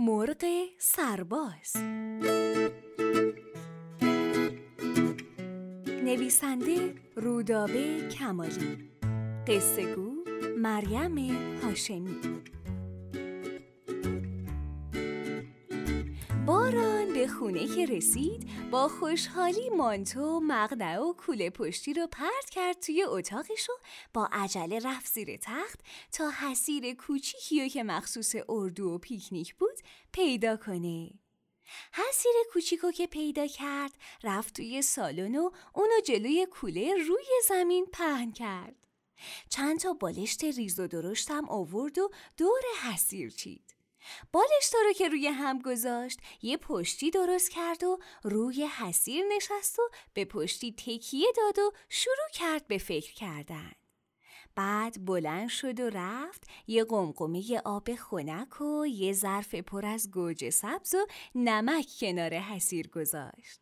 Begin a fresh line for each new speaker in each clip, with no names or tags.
مرغ سرباز. نویسنده رودابه کمالی. قصه گو مریم هاشمی. باران به خونه که رسید با خوشحالی مانتو مقنعه و کوله پشتی رو پرت کرد توی اتاقش و با عجله رفت زیر تخت تا حسیر کوچیکی که مخصوص اردو و پیکنیک بود پیدا کنه. حسیر کوچیکو که پیدا کرد رفت توی سالن و اونو جلوی کوله روی زمین پهن کرد. چند تا بالشت ریز و درشتم آورد و دور حسیر چید. بالشتا رو که روی هم گذاشت یه پشتی درست کرد و روی حسیر نشست و به پشتی تکیه داد و شروع کرد به فکر کردن. بعد بلند شد و رفت یه قمقمه آب خنک و یه ظرف پر از گوجه سبز و نمک کنار حسیر گذاشت.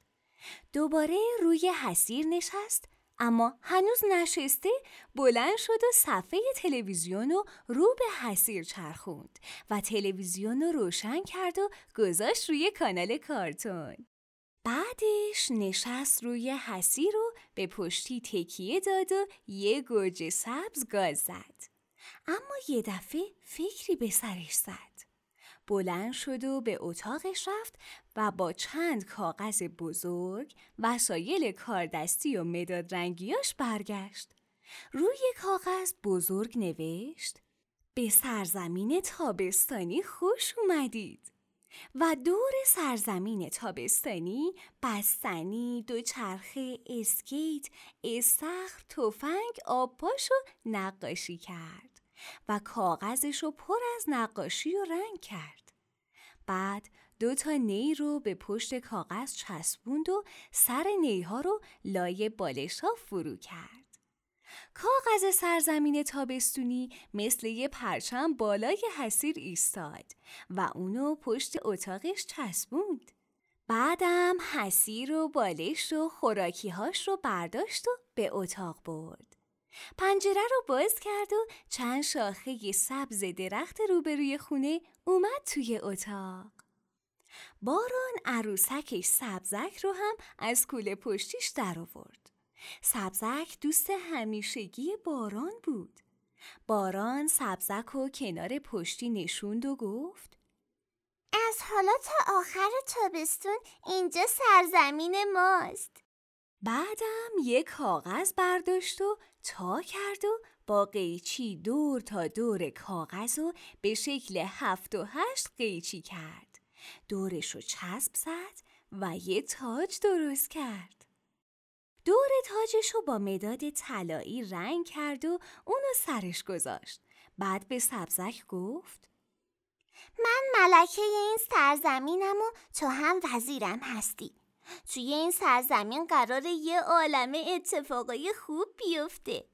دوباره روی حسیر نشست اما هنوز نشسته بلند شد و صفحه تلویزیون رو رو به حسیر چرخوند و تلویزیون رو روشن کرد و گذاشت روی کانال کارتون. بعدش نشست روی حسیر رو به پشتی تکیه داد و یه گوجه سبز گاز زد. اما یه دفعه فکری به سرش زد. بلند شد و به اتاقش رفت و با چند کاغذ بزرگ وسایل کاردستی و مداد رنگیاش برگشت. روی کاغذ بزرگ نوشت به سرزمین تابستانی خوش اومدید و دور سرزمین تابستانی بستنی، دوچرخه، اسکیت، استخر، تفنگ، آبپاش و نقاشی کرد و کاغذش رو پر از نقاشی و رنگ کرد. بعد دو تا نی رو به پشت کاغذ چسبوند و سر نیها رو لای بالش ها فرو کرد. کاغذ سرزمین تابستونی مثل یه پرچم بالای حسیر ایستاد و اونو پشت اتاقش چسبوند. بعدم حسیر و بالش و خوراکیهاش رو برداشت و به اتاق برد. پنجره رو باز کرد و چند شاخه سبز درخت روبروی خونه اومد توی اتاق. باران عروسکش سبزک رو هم از کوله پشتیش در آورد. سبزک دوست همیشگی باران بود. باران سبزک و کنار پشتی نشوند و گفت
از حالا تا آخر تابستون اینجا سرزمین ماست.
بعدم یک کاغذ برداشت و تا کرد و با قیچی دور تا دور کاغذ و به شکل هفت و هشت قیچی کرد. دورش رو چسب زد و یه تاج درست کرد. دور تاجش رو با مداد طلایی رنگ کرد و اونو سرش گذاشت. بعد به سبزک گفت
من ملکه این سرزمینم و تو هم وزیرم هستی. توی این سرزمین قرار یه عالم اتفاقای خوب بیفته.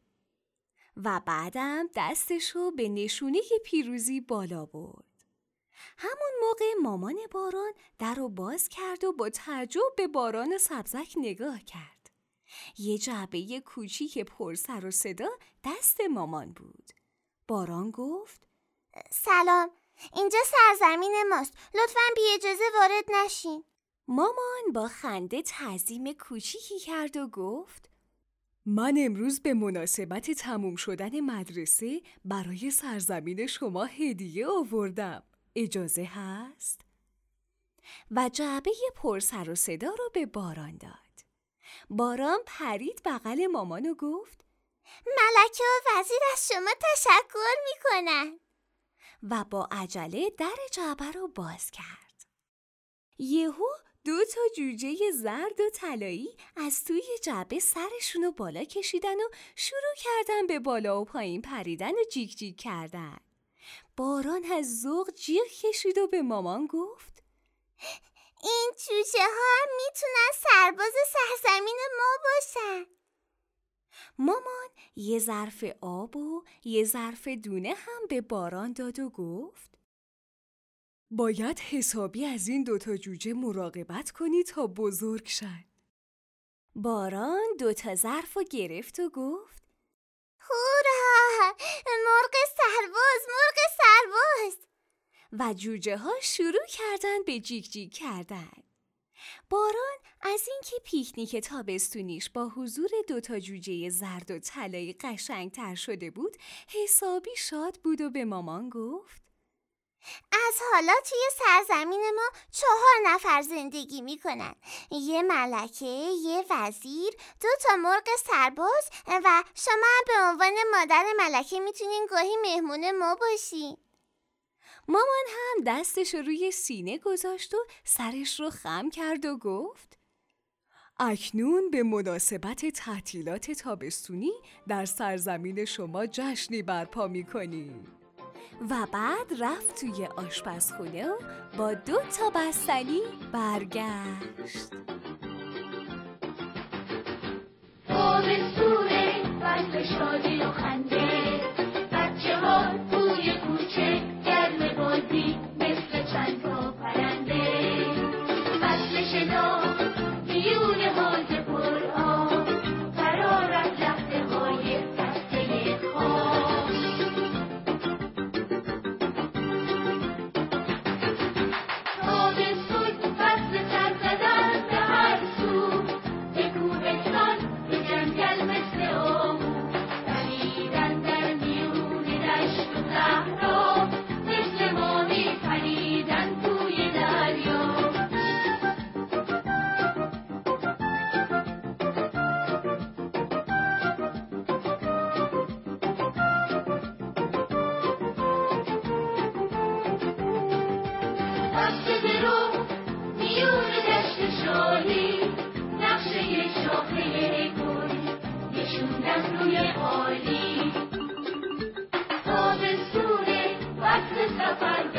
و بعدم دستشو به نشونه پیروزی بالا برد. همون موقع مامان باران در رو باز کرد و با تعجب به باران سبزک نگاه کرد. یه جعبه کوچیک پر سر و صدا دست مامان بود. باران گفت
سلام اینجا سرزمین ماست لطفا بی اجازه وارد نشین
مامان با خنده تعظیم کوچیکی کرد و گفت من امروز به مناسبت تموم شدن مدرسه برای سرزمین شما هدیه آوردم. اجازه هست؟ و جعبه پر سر و صدا رو به باران داد. باران پرید بغل مامان و گفت
ملکه و وزیر از شما تشکر می‌کنن
و با عجله در جعبه رو باز کرد. یهو دو تا جوجه زرد و طلایی از توی جعبه سرشون رو بالا کشیدن و شروع کردن به بالا و پایین پریدن و جیک جیک کردن. باران از ذوق جیغ کشید و به مامان گفت
این جوجه ها هم می‌تونن سرباز سرزمین ما باشن
مامان یه ظرف آب و یه ظرف دونه هم به باران داد و گفت باید حسابی از این دوتا جوجه مراقبت کنی تا بزرگ شن. باران دوتا ظرف رو گرفت و گفت
هورا مرغ سرباز مرغ سرباز
و جوجه ها شروع کردن به جیک جیک کردن. باران از اینکه پیکنیک تابستونیش با حضور دوتا جوجه زرد و طلایی قشنگتر شده بود حسابی شاد بود و به مامان گفت
از حالا توی سرزمین ما چهار نفر زندگی می‌کنن. یه ملکه، یه وزیر، دو تا مرغ سرباز و شما به عنوان مادر ملکه می‌تونین گاهی مهمون ما باشین.
مامان هم دستش روی سینه گذاشت و سرش رو خم کرد و گفت اکنون به مناسبت تعطیلات تابستونی در سرزمین شما جشنی برپا می‌کنیم. و بعد رفت توی آشپزخونه و با دو تا بستنی برگشت.
نشوندن روی عالی تابستونه وقت سفر